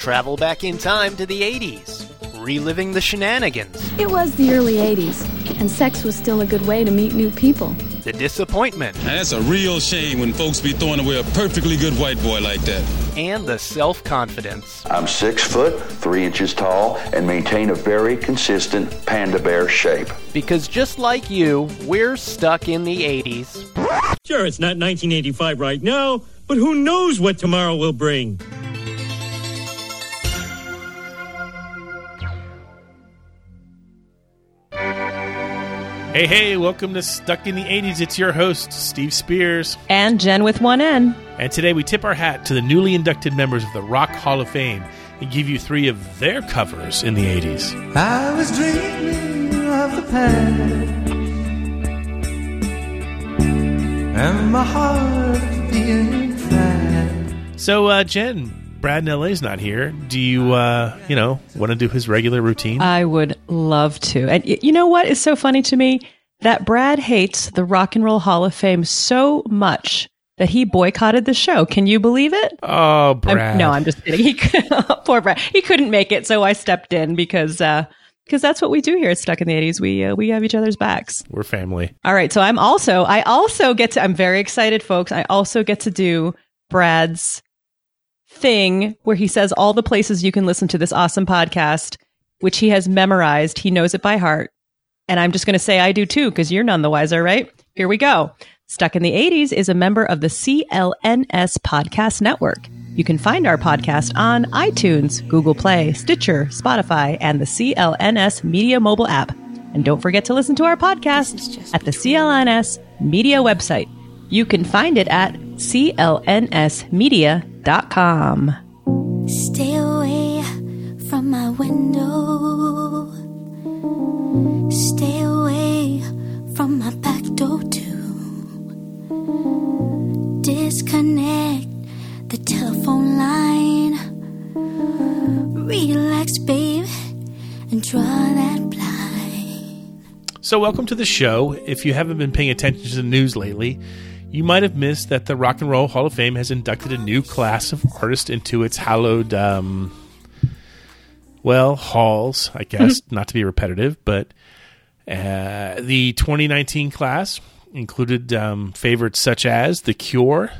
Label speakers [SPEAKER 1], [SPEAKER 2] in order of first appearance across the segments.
[SPEAKER 1] travel back in time to the 80s, reliving the shenanigans,
[SPEAKER 2] It was the early 80s, and sex was still a good way to meet new people.
[SPEAKER 1] the disappointment,
[SPEAKER 3] Now, that's a real shame when folks be throwing away a perfectly good white boy like that.
[SPEAKER 1] and the self confidence.
[SPEAKER 4] I'm six foot, three inches tall, and maintain a very consistent panda bear shape.
[SPEAKER 1] Because just like you, we're stuck in the 80s.
[SPEAKER 5] Sure, it's not 1985 right now, but who knows what tomorrow will bring?
[SPEAKER 6] Hey, hey, welcome to Stuck in the 80s. It's your host, Steve Spears.
[SPEAKER 7] And Jen with one N.
[SPEAKER 6] And today we tip our hat to the newly inducted members of the Rock Hall of Fame and give you three of their covers in the 80s.
[SPEAKER 8] I was dreaming of the past and my heart being fast.
[SPEAKER 6] So, uh, Jen, Brad in LA's not here. Do you, uh, you know, want to do his regular routine?
[SPEAKER 7] I would love to. And y- you know what is so funny to me? That Brad hates the Rock and Roll Hall of Fame so much that he boycotted the show. Can you believe it?
[SPEAKER 6] oh,
[SPEAKER 7] I'm-
[SPEAKER 6] Brad.
[SPEAKER 7] no, I'm just kidding. He poor Brad. He couldn't make it, so I stepped in because uh, because that's what we do here at Stuck in the 80s. We uh, we have each other's backs.
[SPEAKER 6] We're family.
[SPEAKER 7] All right, so I'm also I also get to I'm very excited folks. I also get to do Brad's thing where he says all the places you can listen to this awesome podcast which he has memorized. He knows it by heart. And I'm just going to say I do too because you're none the wiser, right? Here we go. Stuck in the 80s is a member of the CLNS Podcast Network. You can find our podcast on iTunes, Google Play, Stitcher, Spotify, and the CLNS Media mobile app. And don't forget to listen to our podcast at the CLNS Media website. You can find it at clnsmedia.com.
[SPEAKER 9] Stay away from my window. Stay away from my back door, too. Disconnect the telephone line. Relax, babe, and draw that blind.
[SPEAKER 6] So, welcome to the show. If you haven't been paying attention to the news lately, you might have missed that the Rock and Roll Hall of Fame has inducted a new class of artists into its hallowed, um, well, halls, I guess, not to be repetitive, but uh, the 2019 class included um, favorites such as The Cure,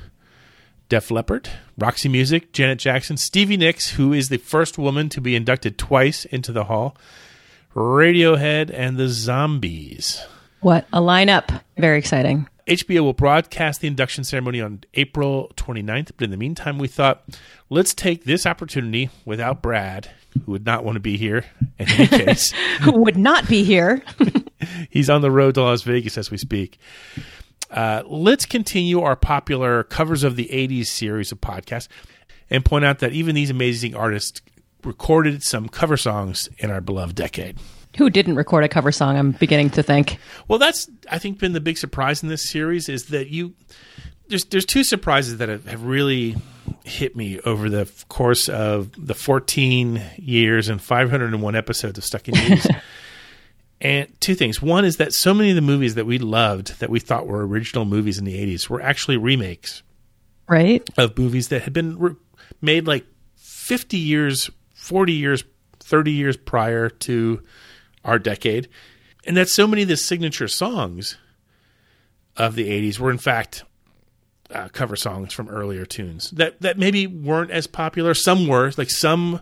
[SPEAKER 6] Def Leppard, Roxy Music, Janet Jackson, Stevie Nicks, who is the first woman to be inducted twice into the hall, Radiohead, and the Zombies.
[SPEAKER 7] What a lineup! Very exciting.
[SPEAKER 6] HBO will broadcast the induction ceremony on April 29th, but in the meantime, we thought let's take this opportunity without Brad, who would not want to be here in any case.
[SPEAKER 7] Who would not be here?
[SPEAKER 6] He's on the road to Las Vegas as we speak. Uh, let's continue our popular covers of the 80s series of podcasts and point out that even these amazing artists recorded some cover songs in our beloved decade.
[SPEAKER 7] Who didn't record a cover song? I'm beginning to think.
[SPEAKER 6] Well, that's I think been the big surprise in this series is that you there's there's two surprises that have, have really hit me over the course of the 14 years and 501 episodes of Stuck in the 80s. and two things. One is that so many of the movies that we loved that we thought were original movies in the 80s were actually remakes
[SPEAKER 7] Right?
[SPEAKER 6] of movies that had been re- made like 50 years, 40 years, 30 years prior to our decade. And that so many of the signature songs of the 80s were, in fact, uh, cover songs from earlier tunes that, that maybe weren't as popular. Some were, like some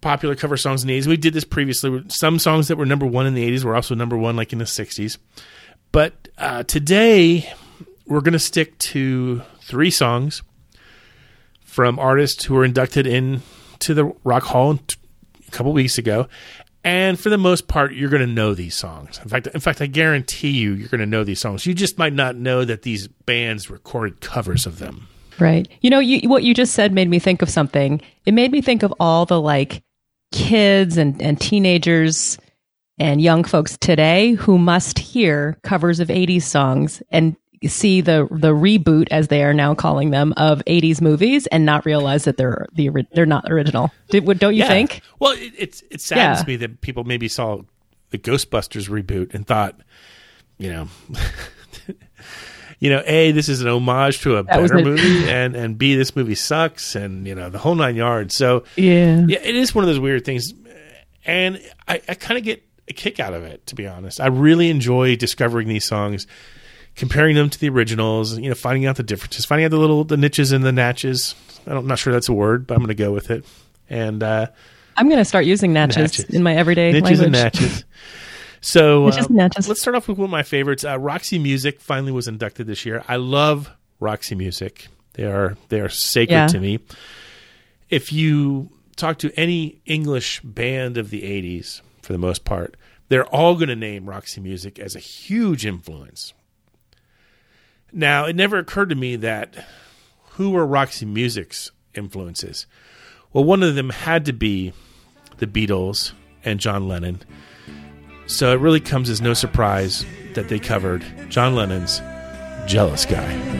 [SPEAKER 6] popular cover songs in the 80s. We did this previously. Some songs that were number one in the 80s were also number one, like in the 60s. But uh, today, we're going to stick to three songs from artists who were inducted into the Rock Hall a couple weeks ago. And for the most part, you're going to know these songs. In fact, in fact, I guarantee you, you're going to know these songs. You just might not know that these bands recorded covers of them.
[SPEAKER 7] Right. You know, you, what you just said made me think of something. It made me think of all the like kids and, and teenagers and young folks today who must hear covers of 80s songs and see the the reboot as they are now calling them of 80s movies and not realize that they're the they're not original. Did, don't you
[SPEAKER 6] Yeah.
[SPEAKER 7] think?
[SPEAKER 6] Well, it, it's it saddens
[SPEAKER 7] Yeah.
[SPEAKER 6] me that people maybe saw the Ghostbusters reboot and thought, you know, you know, a this is an homage to a
[SPEAKER 7] That
[SPEAKER 6] better movie, and and b this movie sucks, and you know the whole nine yards. So
[SPEAKER 7] Yeah.
[SPEAKER 6] yeah, it is one of those weird things, and I, I kind of get a kick out of it. To be honest, I really enjoy discovering these songs, comparing them to the originals. You know, finding out the differences, finding out the little the niches and the natches. I don't, I'm not sure that's a word, but I'm going to go with it. And uh,
[SPEAKER 7] I'm going to start using natchez,
[SPEAKER 6] Natchez.
[SPEAKER 7] in my everyday
[SPEAKER 6] niches
[SPEAKER 7] language.
[SPEAKER 6] and natches. So uh,
[SPEAKER 7] and natches.
[SPEAKER 6] let's start off with one of my favorites. Uh, Roxy Music finally was inducted this year. I love Roxy Music. They are they are sacred
[SPEAKER 7] Yeah.
[SPEAKER 6] to me. If you talk to any English band of the '80s, for the most part, they're all going to name Roxy Music as a huge influence. Now, it never occurred to me that who were Roxy Music's influences? Well, one of them had to be the Beatles and John Lennon. So it really comes as no surprise that they covered John Lennon's Jealous Guy.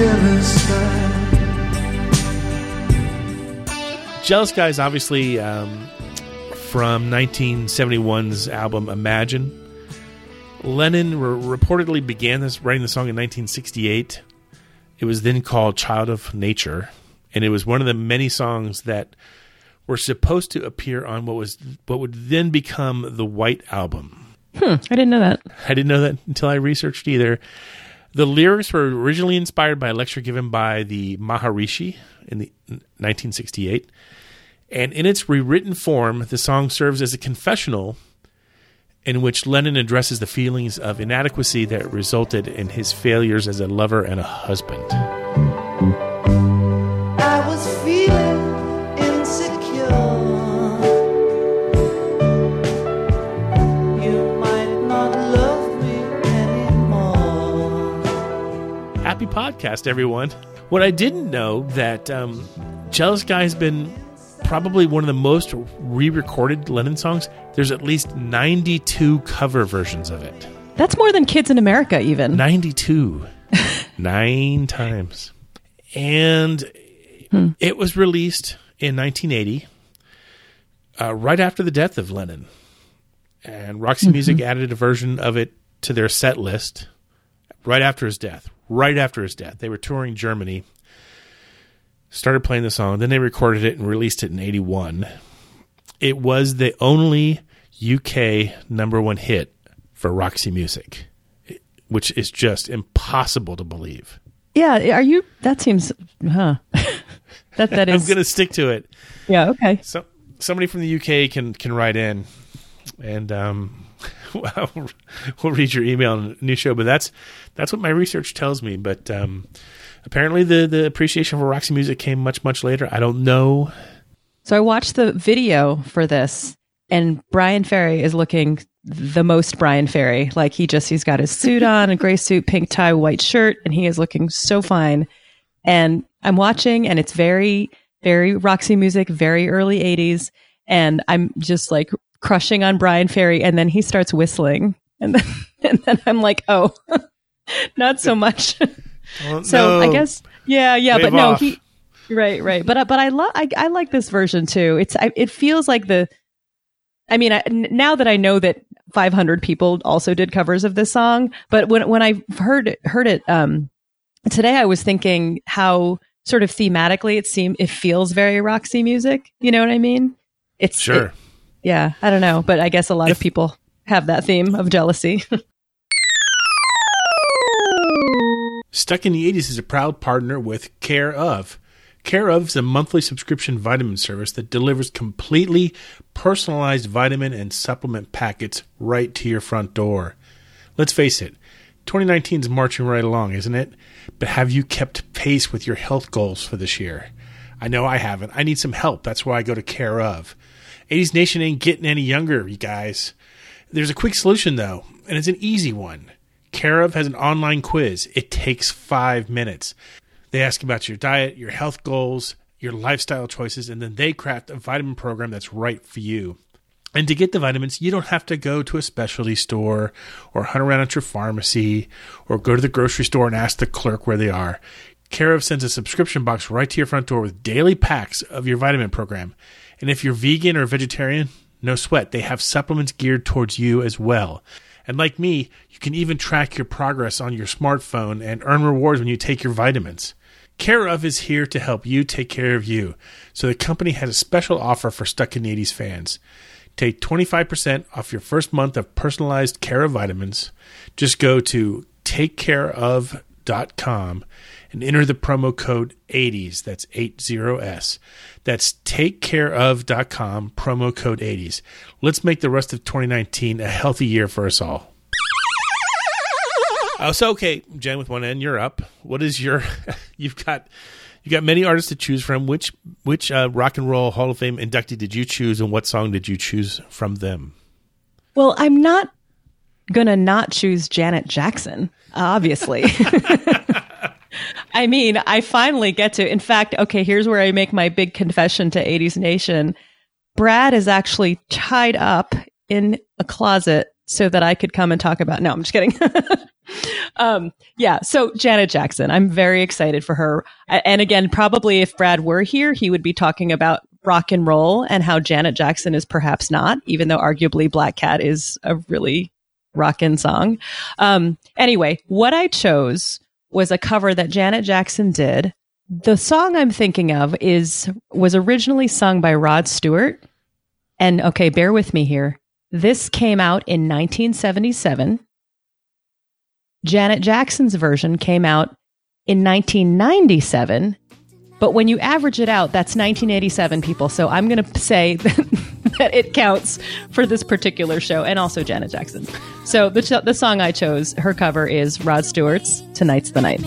[SPEAKER 8] Jealous guy.
[SPEAKER 6] Jealous Guy is obviously um, from 1971's album Imagine. Lennon re- reportedly began this writing the song in 1968. It was then called Child of Nature, and it was one of the many songs that were supposed to appear on what was what would then become the White Album.
[SPEAKER 7] Hmm, I didn't know that.
[SPEAKER 6] I didn't know that until I researched either. The lyrics were originally inspired by a lecture given by the Maharishi in the 1968, and in its rewritten form, the song serves as a confessional in which Lennon addresses the feelings of inadequacy that resulted in his failures as a lover and a husband. Happy podcast, everyone. What I didn't know that um, Jealous Guy has been probably one of the most re-recorded Lennon songs. There's at least 92 cover versions of it.
[SPEAKER 7] That's more than kids in America, even.
[SPEAKER 6] 92. Nine times. And it was released in 1980, uh, right after the death of Lennon. And Roxy Music added a version of it to their set list right after his death. Right after his death. They were touring Germany, started playing the song, then they recorded it and released it in 81. It was the only UK number one hit for Roxy Music, which is just impossible to believe.
[SPEAKER 7] Yeah, are you? That seems, huh? that that is.
[SPEAKER 6] I'm going to stick to it.
[SPEAKER 7] yeah. Okay.
[SPEAKER 6] So somebody from the UK can can write in, and um, we'll read your email on a new show. But that's that's what my research tells me. But um, apparently, the the appreciation for Roxy music came much much later. I don't know.
[SPEAKER 7] So I watched the video for this, and Bryan Ferry is looking the most Bryan Ferry. Like he just he's got his suit on, a gray suit, pink tie, white shirt, and he is looking so fine. And I'm watching, and it's very, very Roxy music, very early '80s, and I'm just like crushing on Bryan Ferry, and then he starts whistling, and then and then I'm like, oh, not so much.
[SPEAKER 6] Well,
[SPEAKER 7] So
[SPEAKER 6] no.
[SPEAKER 7] I guess yeah, yeah,
[SPEAKER 6] Wave
[SPEAKER 7] but no,
[SPEAKER 6] off.
[SPEAKER 7] he right, right. But uh, but I love I, I like this version too. It's I, it feels like the. I mean, I, now that I know that 500 people also did covers of this song, but when when I heard it, heard it um, today, I was thinking how sort of thematically it seemed it feels very Roxy music. You know what I mean? It's
[SPEAKER 6] sure.
[SPEAKER 7] it- yeah, I don't know, but I guess a lot of people have that theme of jealousy.
[SPEAKER 6] Stuck in the 80s is a proud partner with Care of. Care of is a monthly subscription vitamin service that delivers completely personalized vitamin and supplement packets right to your front door. Let's face it, 2019 is marching right along, isn't it? But have you kept pace with your health goals for this year? I know I haven't. I need some help. That's why I go to Care of. 80s Nation ain't getting any younger, you guys. There's a quick solution though, and it's an easy one. Care of has an online quiz. It takes five minutes. They ask about your diet, your health goals, your lifestyle choices, and then they craft a vitamin program that's right for you. And to get the vitamins, you don't have to go to a specialty store or hunt around at your pharmacy or go to the grocery store and ask the clerk where they are. Care of sends a subscription box right to your front door with daily packs of your vitamin program. And if you're vegan or vegetarian, no sweat. They have supplements geared towards you as well. And like me, you can even track your progress on your smartphone and earn rewards when you take your vitamins. Care of is here to help you take care of you. So the company has a special offer for Stuck in the 80s fans. Take 25% off your first month of personalized Care of vitamins. Just go to takecareof.com and enter the promo code 80s. That's 80S. That's takecareof.com, promo code 80s. Let's make the rest of 2019 a healthy year for us all. Oh, so okay, Jen, with one end, you're up. What is your? You've got you got many artists to choose from. Which which uh, rock and roll Hall of Fame inductee did you choose, and what song did you choose from them?
[SPEAKER 7] Well, I'm not gonna not choose Janet Jackson, obviously. I mean, I finally get to. In fact, okay, here's where I make my big confession to 80s Nation. Brad is actually tied up in a closet so that I could come and talk about. No, I'm just kidding. um, yeah. So Janet Jackson, I'm very excited for her. And again, probably if Brad were here, he would be talking about rock and roll and how Janet Jackson is perhaps not, even though arguably Black Cat is a really rockin' song. Um, anyway, what I chose was a cover that Janet Jackson did. The song I'm thinking of is was originally sung by Rod Stewart. And okay, bear with me here. This came out in 1977. Janet Jackson's version came out in 1997. But when you average it out, that's 1987 people. So I'm going to say that, it counts for this particular show and also Janet Jackson. So the, the song I chose, her cover is Rod Stewart's Tonight's the Night.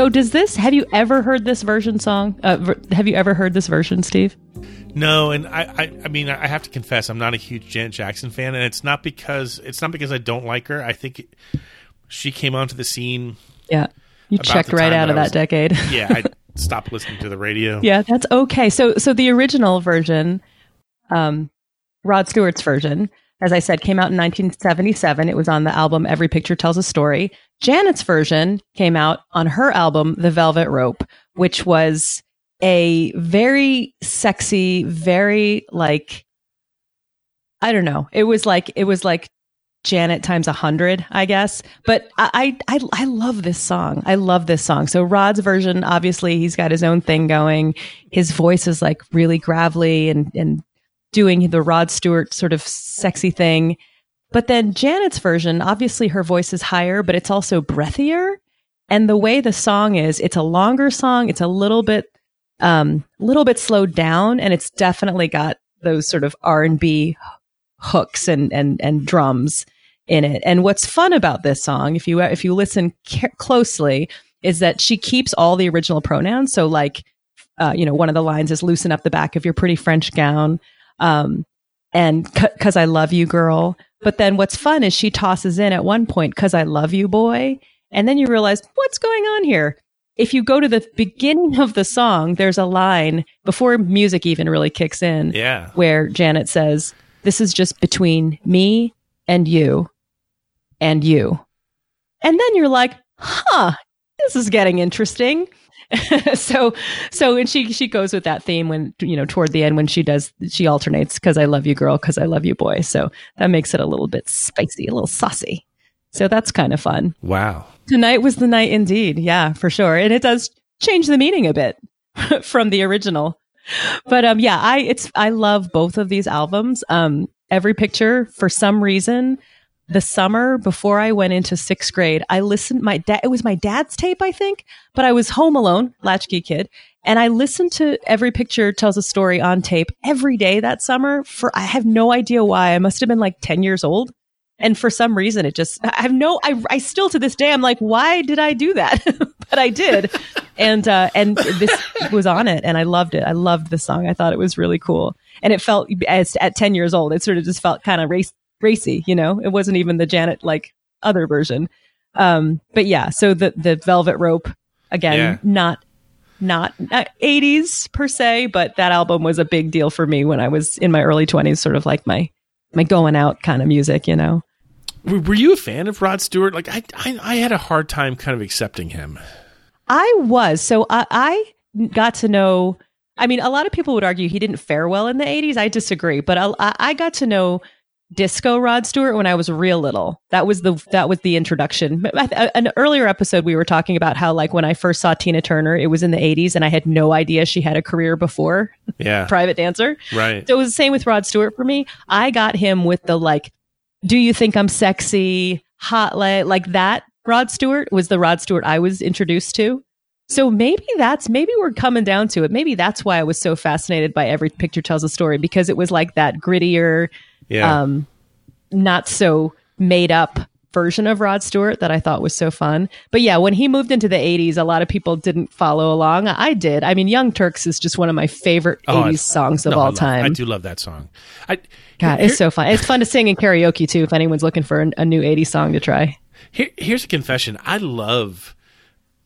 [SPEAKER 7] So does this, have you ever heard this version song? Uh, ver- have you ever heard this version, Steve?
[SPEAKER 6] No, and I, I, I mean, I have to confess, I'm not a huge Janet Jackson fan, and it's not because it's not because I don't like her. I think it, she came onto the scene.
[SPEAKER 7] Yeah, you checked right out of that
[SPEAKER 6] was,
[SPEAKER 7] decade.
[SPEAKER 6] yeah, I stopped listening to the radio.
[SPEAKER 7] Yeah, that's okay. So, so the original version, um, Rod Stewart's version, as I said, came out in 1977. It was on the album Every Picture Tells a Story. Janet's version came out on her album The Velvet Rope, which was a very sexy, very like, I don't know. It was like, it was like Janet times a hundred, I guess. But I, I, I love this song. I love this song. So Rod's version, obviously he's got his own thing going. His voice is like really gravelly and, and doing the Rod Stewart sort of sexy thing. But then Janet's version, obviously her voice is higher, but it's also breathier. And the way the song is, it's a longer song. It's a little bit um, little bit slowed down, and it's definitely got those sort of R and B hooks and and and drums in it. And what's fun about this song, if you if you listen ca- closely, is that she keeps all the original pronouns. So like, uh, you know, one of the lines is "loosen up the back of your pretty French gown," um, and "cause I love you, girl." But then what's fun is she tosses in at one point "cause I love you, boy," and then you realize what's going on here if you go to the beginning of the song, there's a line before music even really kicks in.
[SPEAKER 6] Yeah.
[SPEAKER 7] Where Janet says, This is just between me and you and you. And then you're like, huh, this is getting interesting. so so and she she goes with that theme when you know toward the end when she does she alternates because I love you girl because I love you boy so that makes it a little bit spicy a little saucy so that's kind of fun
[SPEAKER 6] Wow.
[SPEAKER 7] Tonight was the night indeed. Yeah, for sure. And it does change the meaning a bit from the original. But um yeah, I it's I love both of these albums. Um every picture for some reason the summer before I went into 6th grade, I listened my dad it was my dad's tape I think, but I was home alone, latchkey kid, and I listened to every picture tells a story on tape every day that summer for I have no idea why. I must have been like 10 years old. And for some reason, it just, I have no, I, I still to this day, I'm like, why did I do that? but I did. and uh, and this was on it, and I loved it. I loved the song. I thought it was really cool, and it felt as at ten years old, it sort of just felt kind of race racy. You know, it wasn't even the Janet like other version. Um, but yeah, so the the Velvet Rope again,
[SPEAKER 6] Yeah.
[SPEAKER 7] not not uh, 80s per se, but that album was a big deal for me when I was in my early 20s, sort of like my my going out kind of music, you know.
[SPEAKER 6] Were, were you a fan of Rod Stewart? Like I, I, I had a hard time kind of accepting him.
[SPEAKER 7] I was. So I, I got to know. I mean, a lot of people would argue he didn't fare well in the 80s. I disagree, but I, I I got to know disco Rod Stewart when I was real little. That was the that was the introduction. An earlier episode we were talking about how like when I first saw Tina Turner, it was in the 80s and I had no idea she had a career before
[SPEAKER 6] Yeah,
[SPEAKER 7] private dancer.
[SPEAKER 6] right.
[SPEAKER 7] So it was the same with Rod Stewart for me. I got him with the like, do you think I'm sexy? Hot like like that. Rod Stewart was the Rod Stewart I was introduced to. So maybe that's maybe we're coming down to it. Maybe that's why I was so fascinated by every picture tells a story because it was like that grittier,
[SPEAKER 6] yeah,
[SPEAKER 7] um, not so made up version of Rod Stewart that I thought was so fun. But yeah, when he moved into the 80s, a lot of people didn't follow along. I did. I mean, Young Turks is just one of my favorite
[SPEAKER 6] Oh,
[SPEAKER 7] 80s songs of
[SPEAKER 6] no, I
[SPEAKER 7] all
[SPEAKER 6] love-
[SPEAKER 7] time.
[SPEAKER 6] I do love that song. I,
[SPEAKER 7] God,
[SPEAKER 6] here-
[SPEAKER 7] it's so fun. It's fun to sing in karaoke too. If anyone's looking for an, a new '80s song to try,
[SPEAKER 6] Here, here's a confession. I love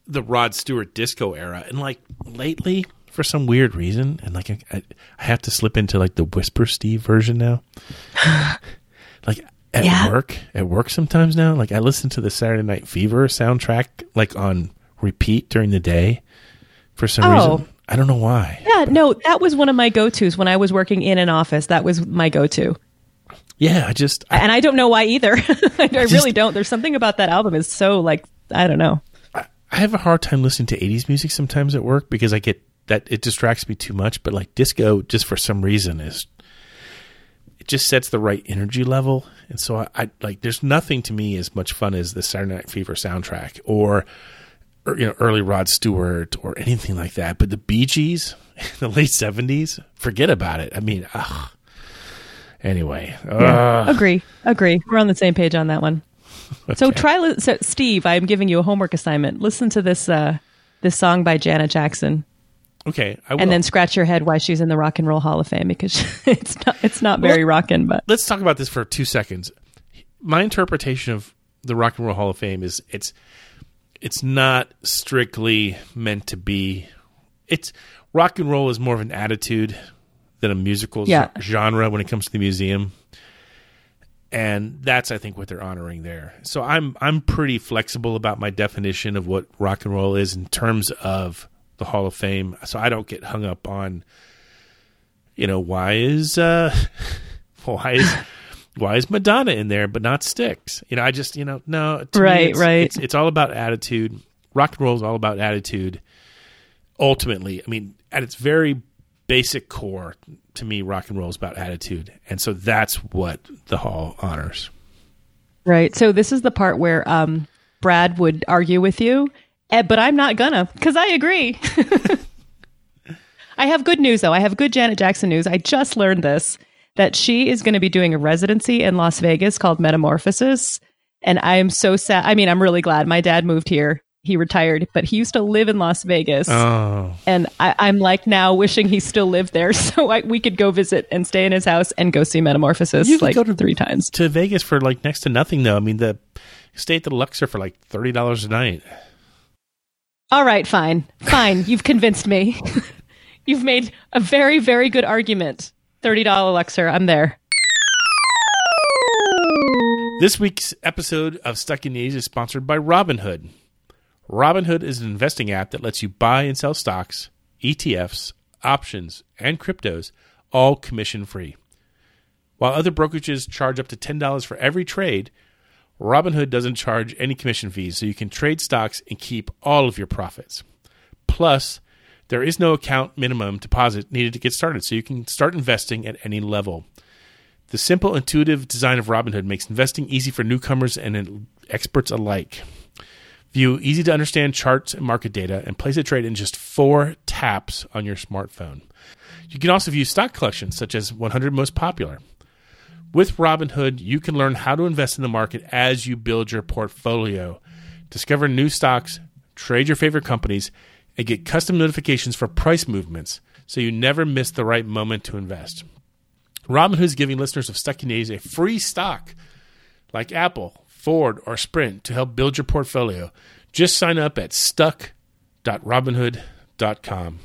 [SPEAKER 6] the Rod Stewart disco era, and like lately, for some weird reason, and like I, I have to slip into like the Whisper Steve version now. like at
[SPEAKER 7] Yeah.
[SPEAKER 6] work, at work sometimes now, like I listen to the Saturday Night Fever soundtrack like on repeat during the day. For some
[SPEAKER 7] Oh.
[SPEAKER 6] reason, I don't know why.
[SPEAKER 7] yeah, no, that was one of my go-tos when I was working in an office. That was my go-to,
[SPEAKER 6] Yeah, I just I,
[SPEAKER 7] and I don't know why either. I
[SPEAKER 6] just-
[SPEAKER 7] really don't. There's something about that album is so like I don't know.
[SPEAKER 6] I have a hard time listening to 80s music sometimes at work because I get that it distracts me too much. But like disco, just for some reason, is it just sets the right energy level. And so I, I like there's nothing to me as much fun as the Saturday Night Fever soundtrack or, or you know early Rod Stewart or anything like that. But the Bee Gees, the late 70s, forget about it. I mean, ugh. Anyway, ugh.
[SPEAKER 7] Agree, agree. We're on the same page on that one. So try, so Steve. I'm giving you a homework assignment. Listen to this uh, this song by Janet Jackson,
[SPEAKER 6] okay, I will.
[SPEAKER 7] and then scratch your head why she's in the Rock and Roll Hall of Fame because it's not it's not very rockin', but
[SPEAKER 6] let's talk about this for two seconds. My interpretation of the Rock and Roll Hall of Fame is it's it's not strictly meant to be. It's rock and roll is more of an attitude than a musical
[SPEAKER 7] Yeah.
[SPEAKER 6] genre when it comes to the museum, and that's I think what they're honoring there. So I'm I'm pretty flexible about my definition of what rock and roll is in terms of the Hall of Fame. So I don't get hung up on you know why is uh why is why is Madonna in there but not Styx? You know, I just you know no.
[SPEAKER 7] Right,
[SPEAKER 6] it's,
[SPEAKER 7] right.
[SPEAKER 6] It's, it's all about attitude. Rock and roll is all about attitude. Ultimately, I mean, at its very basic core, to me, rock and roll is about attitude, and so that's what the hall honors.
[SPEAKER 7] Right. So this is the part where um, Brad would argue with you, Eh, but I'm not gonna because I agree. I have good news though. I have good Janet Jackson news. I just learned this that she is going to be doing a residency in Las Vegas called Metamorphosis, and I am so sad. I mean, I'm really glad my dad moved here. He retired, but he used to live in Las Vegas.
[SPEAKER 6] Oh,
[SPEAKER 7] and I, I'm like now wishing he still lived there so I, we could go visit and stay in his house and go see Metamorphosis
[SPEAKER 6] You
[SPEAKER 7] like
[SPEAKER 6] go to-
[SPEAKER 7] three times.
[SPEAKER 6] to Vegas for like next to nothing though. I mean, the stay at the Luxor for like thirty dollars a night.
[SPEAKER 7] All right, fine. Fine. You've convinced me. You've made a very, very good argument. $30 Luxor. I'm there.
[SPEAKER 6] This week's episode of Stuck in the 80s is sponsored by Robinhood. Robinhood is an investing app that lets you buy and sell stocks, ETFs, options, and cryptos, all commission free. While other brokerages charge up to $10 for every trade, Robinhood doesn't charge any commission fees, so you can trade stocks and keep all of your profits. Plus, there is no account minimum deposit needed to get started, so you can start investing at any level. The simple, intuitive design of Robinhood makes investing easy for newcomers and experts alike. View easy to understand charts and market data and place a trade in just four taps on your smartphone. You can also view stock collections such as 100 most popular. With Robinhood, you can learn how to invest in the market as you build your portfolio. Discover new stocks, trade your favorite companies, and get custom notifications for price movements so you never miss the right moment to invest. Robinhood is giving listeners of Stuck in the 80s a free stock like Apple, Ford, or Sprint to help build your portfolio. Just sign up at stuck.robinhood.com.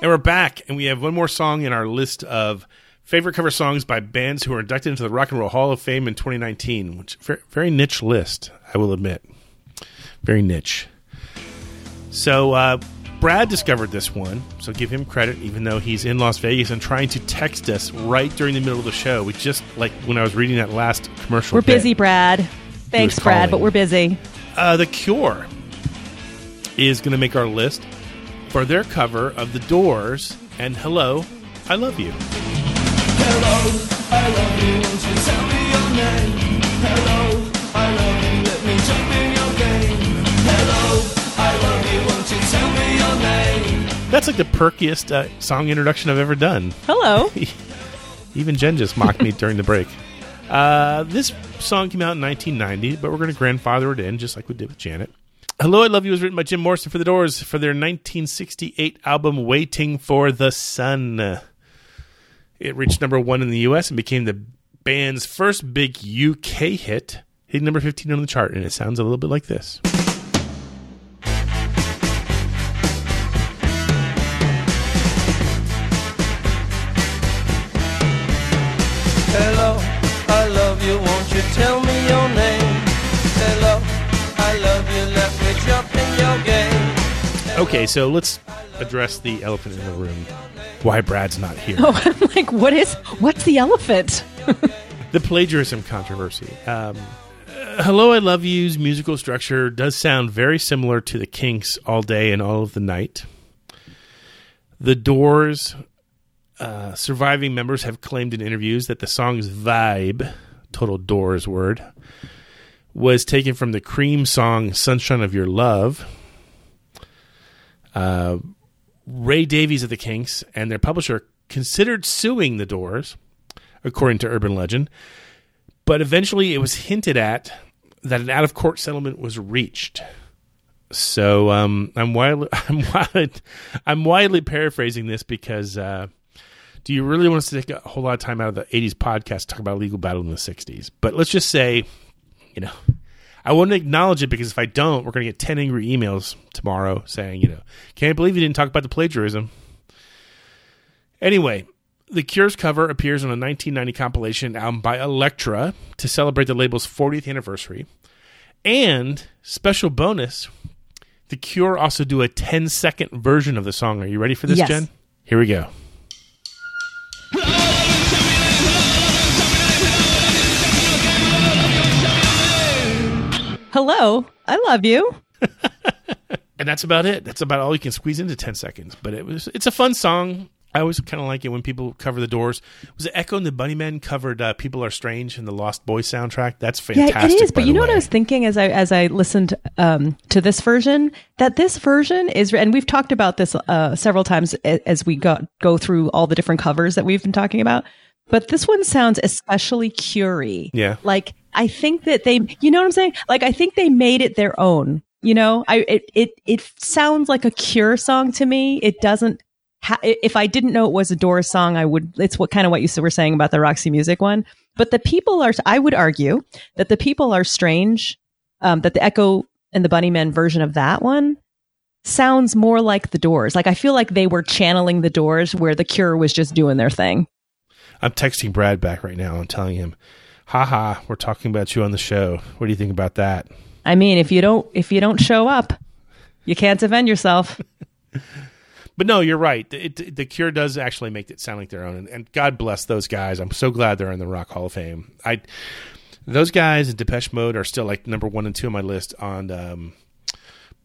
[SPEAKER 6] And we're back, and we have one more song in our list of favorite cover songs by bands who are inducted into the Rock and Roll Hall of Fame in 2019, which very, very niche list, I will admit. Very niche. So, uh, Brad discovered this one, so give him credit, even though he's in Las Vegas and trying to text us right during the middle of the show. We just, like when I was reading that last commercial.
[SPEAKER 7] We're
[SPEAKER 6] bit,
[SPEAKER 7] busy, Brad. Thanks, Brad, but we're busy.
[SPEAKER 6] Uh, the Cure is going to make our list for their cover of The Doors and Hello, I Love You. That's like the perkiest uh, song introduction I've ever done.
[SPEAKER 7] Hello.
[SPEAKER 6] Even Jen just mocked me during the break. Uh, this song came out in 1990, but we're going to grandfather it in just like we did with Janet. Hello, I Love You was written by Jim Morrison for The Doors for their 1968 album Waiting for the Sun. It reached number one in the US and became the band's first big UK hit, hitting number 15 on the chart, and it sounds a little bit like this.
[SPEAKER 8] Hello, I love you, won't you tell me your name? Hello, I love you, let me jump in your game.
[SPEAKER 6] Okay, so let's address the elephant in the room. Why Brad's not here.
[SPEAKER 7] Oh, I'm like, what is? What's the elephant?
[SPEAKER 6] the plagiarism controversy. Um, Hello, I Love You's musical structure does sound very similar to the Kinks' All Day and All of the Night. The Doors' uh, surviving members have claimed in interviews that the song's vibe, total Doors word, was taken from the Cream song Sunshine of Your Love. Uh, Ray Davies of the Kinks and their publisher considered suing the Doors, according to urban legend, but eventually it was hinted at that an out of court settlement was reached. So um, I'm wildly, I'm wide, I'm widely paraphrasing this because uh, do you really want us to take a whole lot of time out of the '80s podcast to talk about a legal battle in the '60s? But let's just say, you know, I want to acknowledge it because if I don't, we're going to get 10 angry emails tomorrow saying, you know, can't believe you didn't talk about the plagiarism. Anyway, the Cure's cover appears on a 1990 compilation album by Elektra to celebrate the label's 40th anniversary. And special bonus, the Cure also do a 10 second version of the song. Are you ready for this,
[SPEAKER 7] Yes.
[SPEAKER 6] Jen? Here we go.
[SPEAKER 7] Hello, I love you.
[SPEAKER 6] and that's about it. That's about all you can squeeze into ten seconds. But it was it's a fun song. I always kind of like it when people cover the Doors. Was it Echo and the Bunnymen covered uh, "People Are Strange" in the Lost Boys soundtrack? That's fantastic.
[SPEAKER 7] yeah, it is. But you know what. I was thinking as I as I listened um, to this version that this version is, and we've talked about this uh, several times as we go go through all the different covers that we've been talking about. But this one sounds especially curie.
[SPEAKER 6] Yeah.
[SPEAKER 7] Like I think that they, you know what I'm saying? Like I think they made it their own. You know, I it it it sounds like a Cure song to me. It doesn't. Ha- if I didn't know it was a Doors song, I would. It's what kind of what you were saying about the Roxy Music one. But the people are. I would argue that the people are strange. Um, that the Echo and the Bunnymen version of that one sounds more like the Doors. Like I feel like they were channeling the Doors, where the Cure was just doing their thing.
[SPEAKER 6] I'm texting Brad back right now. I'm telling him, "Haha, we're talking about you on the show. What do you think about that?"
[SPEAKER 7] I mean, if you don't if you don't show up, you can't defend yourself.
[SPEAKER 6] But no, you're right. It, it- the Cure does actually make it sound like their own, and, and God bless those guys. I'm so glad they're in the Rock Hall of Fame. I those guys in Depeche Mode are still like number one and two on my list on um,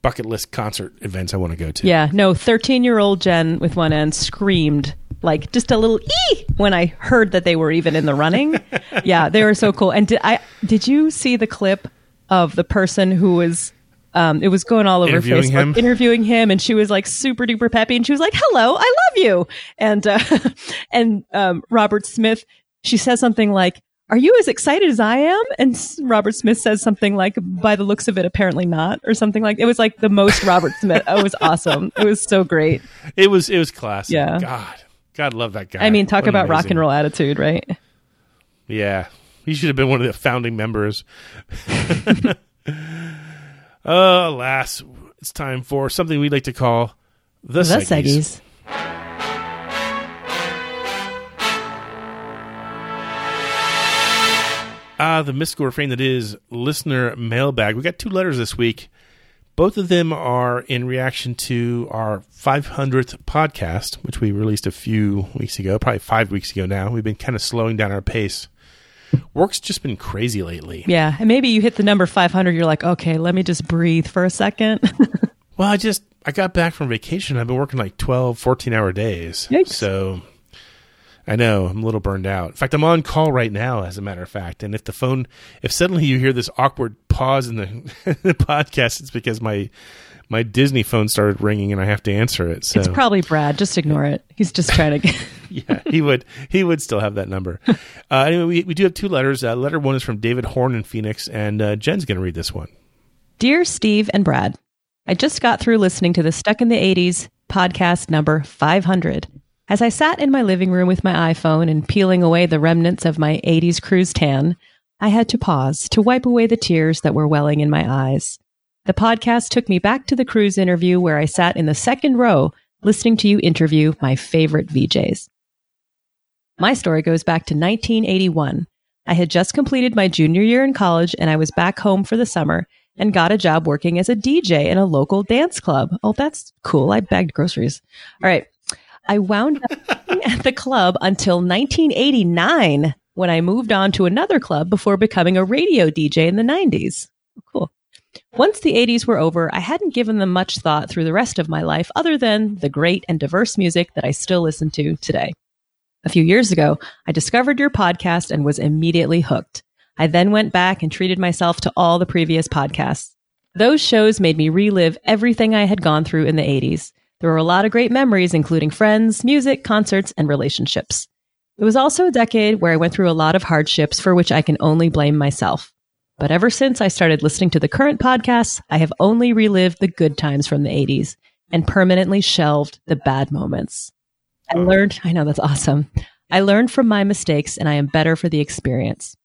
[SPEAKER 6] bucket list concert events I want to go to.
[SPEAKER 7] Yeah, no, 13 year old Jen with one end screamed like just a little ee when I heard that they were even in the running. yeah, they were so cool. And did I did you see the clip of the person who was um, it was going all over
[SPEAKER 6] Interviewing
[SPEAKER 7] Facebook,
[SPEAKER 6] him?
[SPEAKER 7] interviewing him, and she was like super duper peppy, and she was like, "Hello, I love you," and uh, and um, Robert Smith, she says something like, Are you as excited as I am? And Robert Smith says something like, By the looks of it, apparently not, or something like It was like the most Robert Smith. It was awesome. It was so great.
[SPEAKER 6] It was it was classic.
[SPEAKER 7] Yeah.
[SPEAKER 6] God, God, love that guy.
[SPEAKER 7] I mean, talk
[SPEAKER 6] What
[SPEAKER 7] about rock and roll attitude, right?
[SPEAKER 6] Yeah, he should have been one of the founding members. oh, alas, it's time for something we'd like to call the,
[SPEAKER 7] The
[SPEAKER 6] Seggies.
[SPEAKER 7] Seggies.
[SPEAKER 6] Ah, the mystical refrain that is listener mailbag. We got two letters this week. Both of them are in reaction to our 500th podcast, which we released a few weeks ago, probably five weeks ago now. We've been kind of slowing down our pace. Work's just been crazy lately.
[SPEAKER 7] Yeah. And maybe you hit the number 500. You're like, okay, let me just breathe for a second.
[SPEAKER 6] Well, I just I got back from vacation. I've been working like 12, 14 hour days.
[SPEAKER 7] Yikes.
[SPEAKER 6] So I know I'm a little burned out. In fact, I'm on call right now, as a matter of fact. And if the phone, if suddenly you hear this awkward pause in the, the podcast, it's because my my Disney phone started ringing and I have to answer it. So
[SPEAKER 7] It's probably Brad. Just ignore it. He's just trying to get.
[SPEAKER 6] yeah, he would he would still have that number. Uh, anyway, we, we do have two letters. Uh, letter one is from David Horn in Phoenix, and uh, Jen's going to read this one.
[SPEAKER 7] Dear Steve and Brad, I just got through listening to the Stuck in the 80s podcast number 500. As I sat in my living room with my iPhone and peeling away the remnants of my 80s cruise tan, I had to pause to wipe away the tears that were welling in my eyes. The podcast took me back to the cruise interview where I sat in the second row listening to you interview my favorite VJs. My story goes back to 1981. I had just completed my junior year in college and I was back home for the summer and got a job working as a DJ in a local dance club. Oh, that's cool. I bagged groceries. All right. I wound up at the club until 1989 when I moved on to another club before becoming a radio DJ in the 90s. Cool. Once the 80s were over, I hadn't given them much thought through the rest of my life other than the great and diverse music that I still listen to today. A few years ago, I discovered your podcast and was immediately hooked. I then went back and treated myself to all the previous podcasts. Those shows made me relive everything I had gone through in the 80s. There were a lot of great memories, including friends, music, concerts, and relationships. It was also a decade where I went through a lot of hardships for which I can only blame myself. But ever since I started listening to the current podcasts, I have only relived the good times from the 80s and permanently shelved the bad moments. I oh. learned, I know that's awesome. I learned from my mistakes and I am better for the experience.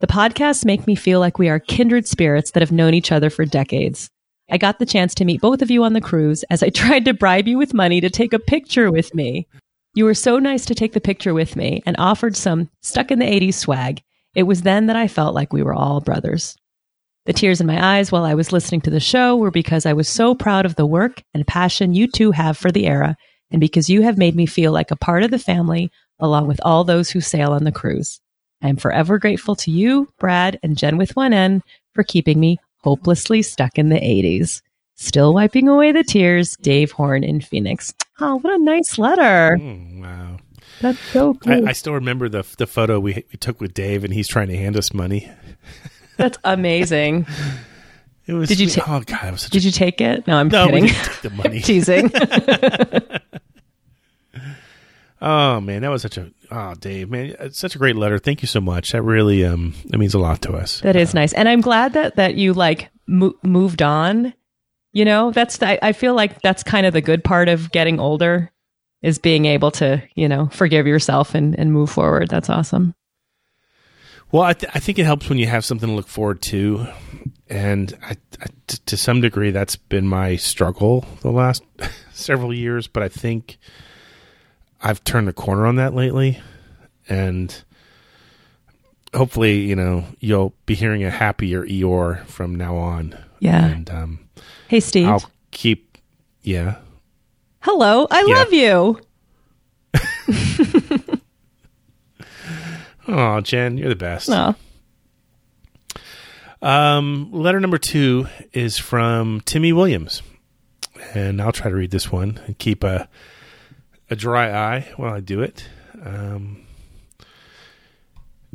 [SPEAKER 7] The podcasts make me feel like we are kindred spirits that have known each other for decades. I got the chance to meet both of you on the cruise as I tried to bribe you with money to take a picture with me. You were so nice to take the picture with me and offered some stuck in the 80s swag. It was then that I felt like we were all brothers. The tears in my eyes while I was listening to the show were because I was so proud of the work and passion you two have for the era, and because you have made me feel like a part of the family along with all those who sail on the cruise. I am forever grateful to you, Brad, and Jen with one N for keeping me hopelessly stuck in the 80s. Still wiping away the tears, Dave Horn in Phoenix. Oh, what a nice letter.
[SPEAKER 6] Mm, wow.
[SPEAKER 7] That's so cool.
[SPEAKER 6] I, I still remember the the photo we we took with Dave, and he's trying to hand us money.
[SPEAKER 7] That's amazing.
[SPEAKER 6] It was.
[SPEAKER 7] Did you ta-
[SPEAKER 6] oh God, it was such
[SPEAKER 7] Did you take it? No, I'm
[SPEAKER 6] No, we
[SPEAKER 7] kidding.
[SPEAKER 6] didn't take the money.
[SPEAKER 7] Teasing.
[SPEAKER 6] Oh man, that was such a oh Dave man, it's such a great letter. Thank you so much. That really um that means a lot to us.
[SPEAKER 7] That is nice, and I'm glad that that you like mo- moved on. You know, that's I, I feel like that's kind of the good part of getting older is being able to you know forgive yourself and and move forward. That's awesome.
[SPEAKER 6] Well, I, th- I think it helps when you have something to look forward to, and I, I, t- to some degree that's been my struggle the last several years. But I think I've turned the corner on that lately, and hopefully, you know, you'll be hearing a happier Eeyore from now on.
[SPEAKER 7] Yeah.
[SPEAKER 6] and um,
[SPEAKER 7] Hey, Steve.
[SPEAKER 6] I'll keep. Yeah.
[SPEAKER 7] Hello, I
[SPEAKER 6] Yeah.
[SPEAKER 7] love you.
[SPEAKER 6] Oh, Jen, you're the best.
[SPEAKER 7] Aw.
[SPEAKER 6] Um, letter number two is from Timmy Williams, and I'll try to read this one and keep a a dry eye while I do it. Um,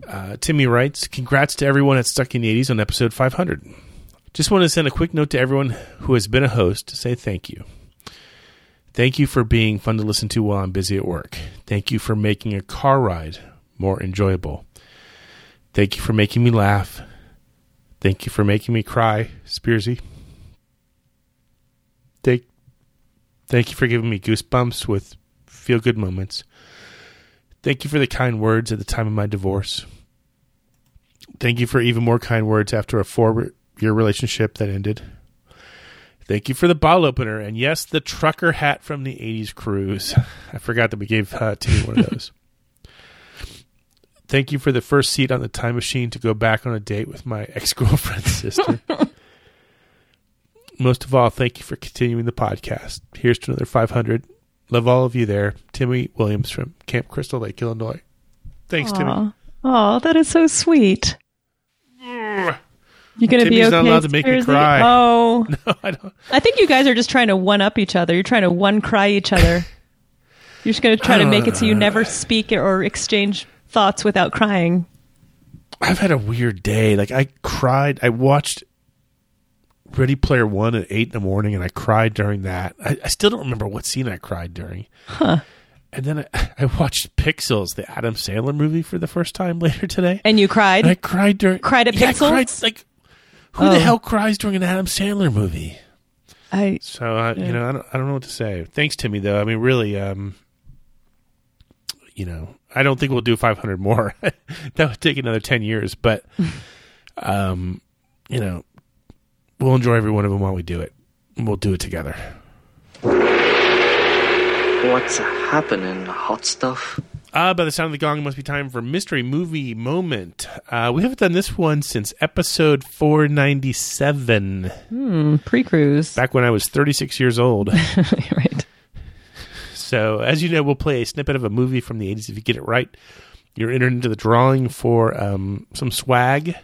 [SPEAKER 6] uh, Timmy writes, "Congrats to everyone at Stuck in the '80s on episode 500. Just want to send a quick note to everyone who has been a host to say thank you. Thank you for being fun to listen to while I'm busy at work. Thank you for making a car ride more enjoyable." Thank you for making me laugh. Thank you for making me cry, Spearsy. Thank, thank you for giving me goosebumps with feel good moments. Thank you for the kind words at the time of my divorce. Thank you for even more kind words after a four year relationship that ended. Thank you for the bottle opener. And yes, the trucker hat from the 80s cruise. I forgot that we gave uh, Timmy one of those. Thank you for the first seat on the time machine to go back on a date with my ex girlfriend's sister. Most of all, thank you for continuing the podcast. Here's to another 500. Love all of you there. Timmy Williams from Camp Crystal Lake, Illinois. Thanks, Timmy.
[SPEAKER 7] Oh, that is so sweet. You're gonna be
[SPEAKER 6] Timmy's
[SPEAKER 7] okay.
[SPEAKER 6] not allowed to make me cry.
[SPEAKER 7] Oh,
[SPEAKER 6] No, I don't.
[SPEAKER 7] I think you guys are just trying to one up each other. You're trying to one cry each other. You're just gonna try to make it so you never uh, speak or exchange thoughts without crying.
[SPEAKER 6] I've had a weird day. Like I cried. I watched Ready Player One at eight in the morning, and I cried during that. I, I still don't remember what scene I cried during.
[SPEAKER 7] Huh.
[SPEAKER 6] And then I, I watched Pixels, the Adam Sandler movie, for the first time later today.
[SPEAKER 7] And you cried.
[SPEAKER 6] And I cried during.
[SPEAKER 7] Cried at
[SPEAKER 6] yeah, I
[SPEAKER 7] Pixels?
[SPEAKER 6] cried, like, who
[SPEAKER 7] Oh.
[SPEAKER 6] the hell cries during an Adam Sandler movie?
[SPEAKER 7] I
[SPEAKER 6] So uh,
[SPEAKER 7] Yeah.
[SPEAKER 6] you know, I don't, I don't know what to say. Thanks, Timmy. Though I mean, really, um, you know, I don't think we'll do 500 more. that would take another 10 years, but um, you know, we'll enjoy every one of them while we do it. And We'll do it together.
[SPEAKER 10] What's happening, hot stuff?
[SPEAKER 6] Uh, by the sound of the gong, it must be time for mystery movie moment. Uh, we haven't done this one since episode 497,
[SPEAKER 7] hmm, pre-cruise.
[SPEAKER 6] back when I was 36 years old.
[SPEAKER 7] right.
[SPEAKER 6] So, as you know, we'll play a snippet of a movie from the 80s. If you get it right, you're entered into the drawing for um, some swag.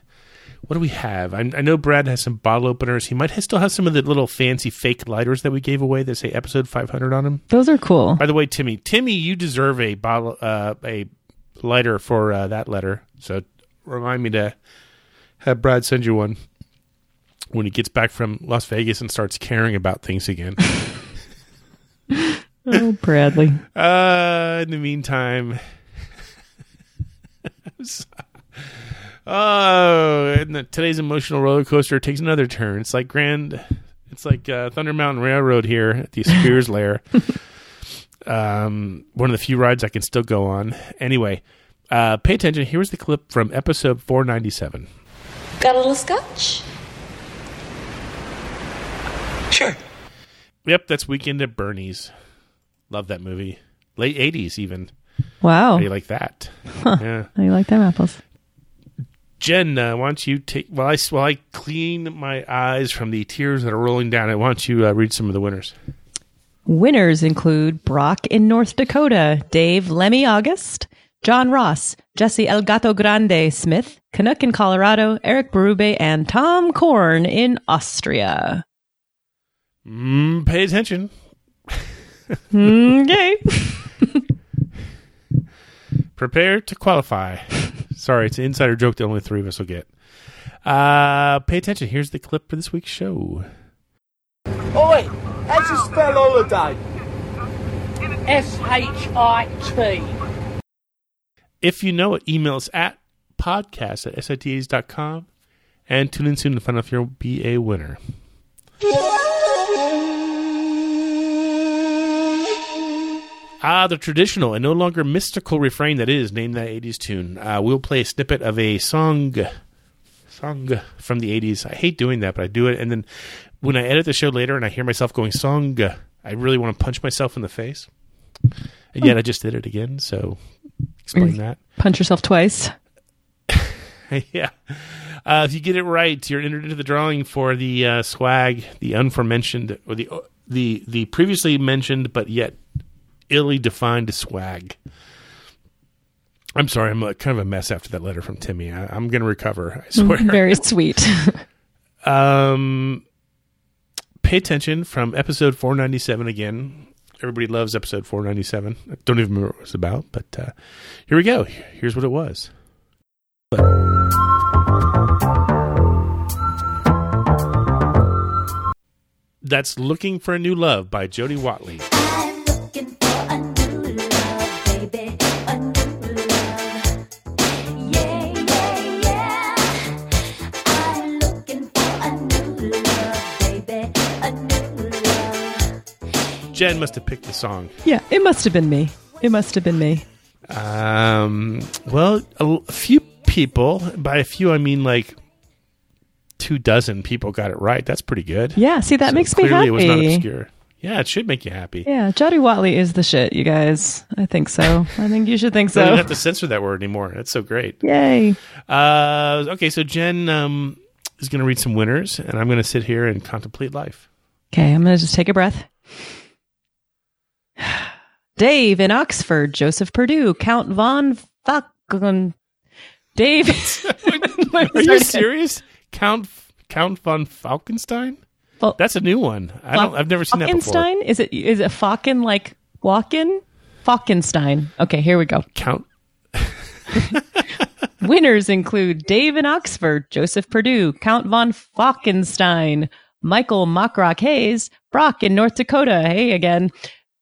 [SPEAKER 6] What do we have? I, I know Brad has some bottle openers. He might ha- still have some of the little fancy fake lighters that we gave away that say episode 500 on them.
[SPEAKER 7] Those are cool.
[SPEAKER 6] By the way, Timmy, Timmy, you deserve a bottle, uh, a lighter for uh, that letter. So remind me to have Brad send you one when he gets back from Las Vegas and starts caring about things again.
[SPEAKER 7] Oh, Bradley.
[SPEAKER 6] Uh, in the meantime, oh, and the, today's emotional roller coaster takes another turn. It's like Grand, it's like uh, Thunder Mountain Railroad here at the Spears Lair. Um, one of the few rides I can still go on. Anyway, uh, pay attention. Here's the clip from episode 497.
[SPEAKER 11] Got a little scotch?
[SPEAKER 10] Sure.
[SPEAKER 6] Yep, that's Weekend at Bernie's. Love that movie. Late 80s, even.
[SPEAKER 7] Wow.
[SPEAKER 6] How do you like that?
[SPEAKER 7] Huh.
[SPEAKER 6] Yeah.
[SPEAKER 7] How you like them apples?
[SPEAKER 6] Jen, uh, why don't you take while I while I clean my eyes from the tears that are rolling down? I want you uh, read some of the winners.
[SPEAKER 7] Winners include Brock in North Dakota, Dave Lemmy August, John Ross, Jesse El Gato Grande Smith, Canuck in Colorado, Eric Berube, and Tom Korn in Austria.
[SPEAKER 6] Mm, pay attention.
[SPEAKER 7] Okay.
[SPEAKER 6] Prepare to qualify. Sorry, it's an insider joke that only three of us will get. Uh, pay attention. Here's the clip for this week's show.
[SPEAKER 12] Oi, how'd you spell holiday? S H I T.
[SPEAKER 6] If you know it, email us at podcast at sitas.com and tune in soon to find out if you'll be a winner. Ah, the traditional and no longer mystical refrain that is Name That 80s Tune. Uh, we'll play a snippet of a song song from the 80s. I hate doing that, but I do it. And then when I edit the show later and I hear myself going song, I really want to punch myself in the face. And yet I just did it again, so explain that.
[SPEAKER 7] Punch yourself twice.
[SPEAKER 6] yeah. Uh, if you get it right, you're entered into the drawing for the uh, swag, the unforementioned, or the the the previously mentioned but yet illy defined swag. I'm sorry, I'm kind of a mess after that letter from Timmy. I, I'm going to recover. I swear.
[SPEAKER 7] Very sweet.
[SPEAKER 6] Um, pay attention from episode 497 again. Everybody loves episode 497. I don't even remember what it was about, but uh, here we go. Here's what it was. That's Looking for a New Love by Jody Watley. Jen must have picked the song.
[SPEAKER 7] Yeah, it must have been me. It must have been me.
[SPEAKER 6] Um, well, a few people, by a few I mean like two dozen people got it right. That's pretty good.
[SPEAKER 7] Yeah, see, that
[SPEAKER 6] So
[SPEAKER 7] makes me
[SPEAKER 6] clearly
[SPEAKER 7] happy.
[SPEAKER 6] it was not obscure. Yeah, it should make you happy.
[SPEAKER 7] Yeah, Jody Watley is the shit, you guys. I think so. I think you should think
[SPEAKER 6] So you don't have to censor that word anymore. That's so great.
[SPEAKER 7] Yay.
[SPEAKER 6] Uh, okay, so Jen um, is going to read some winners, and I'm going to sit here and contemplate life.
[SPEAKER 7] Okay, I'm going to just take a breath. Dave in Oxford, Joseph Purdue, Count von Falcon. Dave.
[SPEAKER 6] Are you serious? Count Count von Falkenstein? That's a new one. I don't. I've never seen that before.
[SPEAKER 7] Falkenstein? Is it is it Falken like Walken? Falkenstein. Okay, here we go.
[SPEAKER 6] Count.
[SPEAKER 7] Winners include Dave in Oxford, Joseph Purdue, Count von Falkenstein, Michael Mockrock Hayes, Brock in North Dakota, hey again,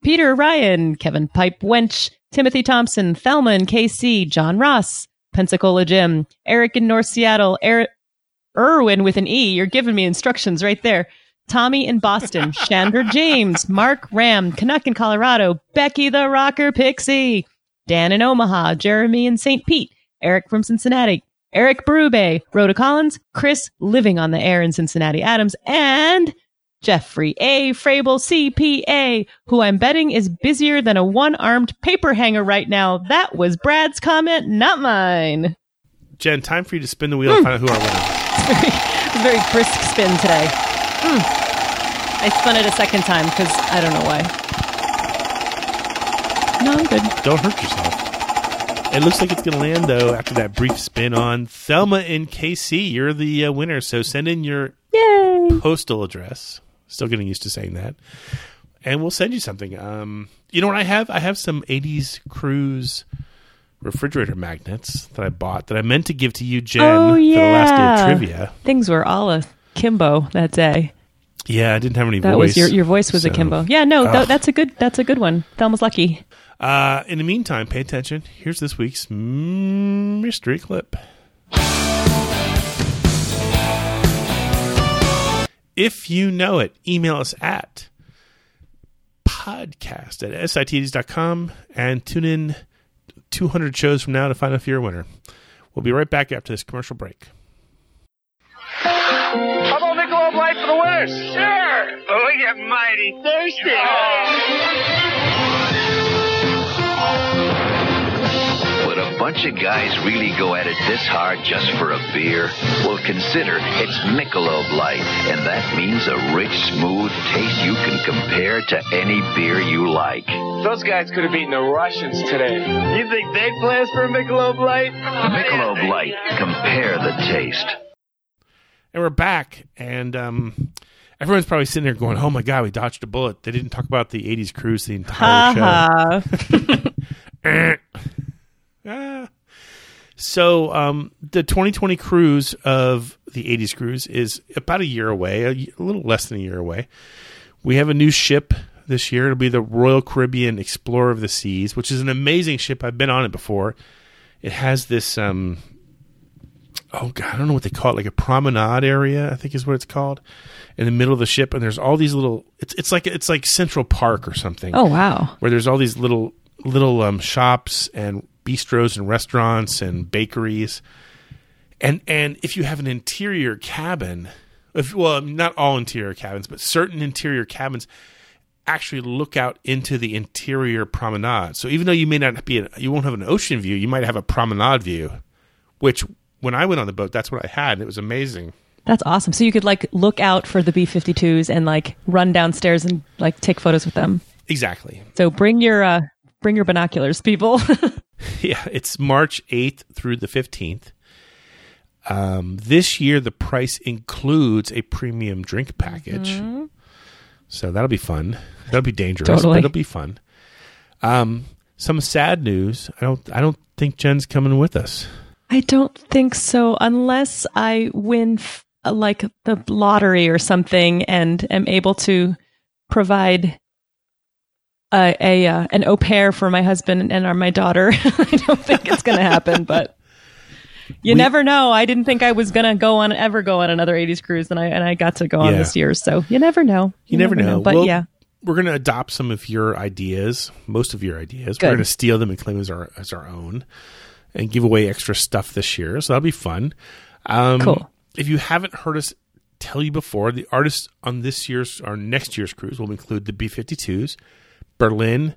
[SPEAKER 7] Peter Ryan, Kevin Pipe Wench, Timothy Thompson, Thelma in KC, John Ross, Pensacola Jim, Eric in North Seattle, Eric, Irwin with an E, you're giving me instructions right there. Tommy in Boston, Chandra James, Mark Ram, Canuck in Colorado, Becky the Rocker Pixie, Dan in Omaha, Jeremy in St. Pete, Eric from Cincinnati, Eric Berube, Rhoda Collins, Chris living on the air in Cincinnati Adams, and Jeffrey A. Frable CPA, who I'm betting is busier than a one-armed paper hanger right now. That was Brad's comment, not mine.
[SPEAKER 6] Jen, time for you to spin the wheel and find out who our winner. is.
[SPEAKER 7] It's very, a very brisk spin today. Hmm. I spun it a second time because I don't know why. No, I'm good.
[SPEAKER 6] Don't hurt yourself. It looks like it's going to land though after that brief spin on Thelma in KC. You're the uh, winner, so send in your
[SPEAKER 7] Yay!
[SPEAKER 6] postal address. Still getting used to saying that, and we'll send you something. Um, you know what I have? I have some '80s cruise refrigerator magnets that I bought that I meant to give to you, Jen,
[SPEAKER 7] oh
[SPEAKER 6] for the
[SPEAKER 7] yeah.
[SPEAKER 6] last day of trivia.
[SPEAKER 7] Things were all a kimbo that day.
[SPEAKER 6] Yeah, I didn't have any
[SPEAKER 7] That
[SPEAKER 6] voice.
[SPEAKER 7] was your your voice was
[SPEAKER 6] so-
[SPEAKER 7] a kimbo. Yeah, no, th- that's a good that's a good one. Thelma's lucky.
[SPEAKER 6] Uh, in the meantime, pay attention. Here's this week's mystery clip. If you know it, email us at podcast at sitds.com and tune in 200 shows from now to find out if you're a winner. We'll be right back after this commercial break.
[SPEAKER 12] How about Michelob Light for the winners? Sure. Oh, we get mighty thirsty.
[SPEAKER 13] Would bunch of guys really go at it this hard just for a beer? Well, consider it's Michelob Light, and that means a rich, smooth taste you can compare to any beer you like.
[SPEAKER 12] Those guys could have beaten the Russians today. You think they'd play us for a Michelob Light?
[SPEAKER 13] Michelob Light, compare the taste.
[SPEAKER 6] And we're back, and um, everyone's probably sitting there going, "Oh my god, we dodged a bullet." They didn't talk about the '80s cruise the entire show. Ah. So, um, the 2020 cruise of the 80s cruise is about a year away, a, y- a little less than a year away. We have a new ship this year. It'll be the Royal Caribbean Explorer of the Seas, which is an amazing ship. I've been on it before. It has this, um, oh god, I don't know what they call it, like a promenade area, I think is what it's called, in the middle of the ship. And there's all these little. It's it's like it's like Central Park or something
[SPEAKER 7] Oh wow.
[SPEAKER 6] where there's all these little little um, shops and bistros and restaurants and bakeries, and and if you have an interior cabin, if well, not all interior cabins, but certain interior cabins actually look out into the interior promenade. So even though you may not be, a, you won't have an ocean view, you might have a promenade view, which when I went on the boat, that's what I had. and It was amazing.
[SPEAKER 7] That's awesome. So you could like look out for the B52s and like run downstairs and like take photos with them.
[SPEAKER 6] Exactly.
[SPEAKER 7] So bring your uh bring your binoculars, people.
[SPEAKER 6] Yeah, it's March 8th through the 15th. Um, this year, the price includes a premium drink package. So that'll be fun. That'll be dangerous,
[SPEAKER 7] Totally.
[SPEAKER 6] but it'll be fun. Um, some sad news. I don't. I don't think Jen's coming with us.
[SPEAKER 7] I don't think so unless I win f- like the lottery or something and am able to provide a, a uh, an au pair for my husband and our, my daughter. I don't think it's going to happen, but you
[SPEAKER 6] We-
[SPEAKER 7] never know. I didn't think I was going to go on ever go on another 80s cruise and I and I got to go on this year, so you never know.
[SPEAKER 6] You, never, know.
[SPEAKER 7] But
[SPEAKER 6] we'll,
[SPEAKER 7] yeah.
[SPEAKER 6] we're going to adopt some of your ideas, most of your ideas.
[SPEAKER 7] Good.
[SPEAKER 6] We're going to steal them and claim as our as our own, and give away extra stuff this year. So that'll be fun. Um,
[SPEAKER 7] Cool.
[SPEAKER 6] If you haven't heard us tell you before, the artists on this year's or next year's cruise will include the B 52s, Berlin,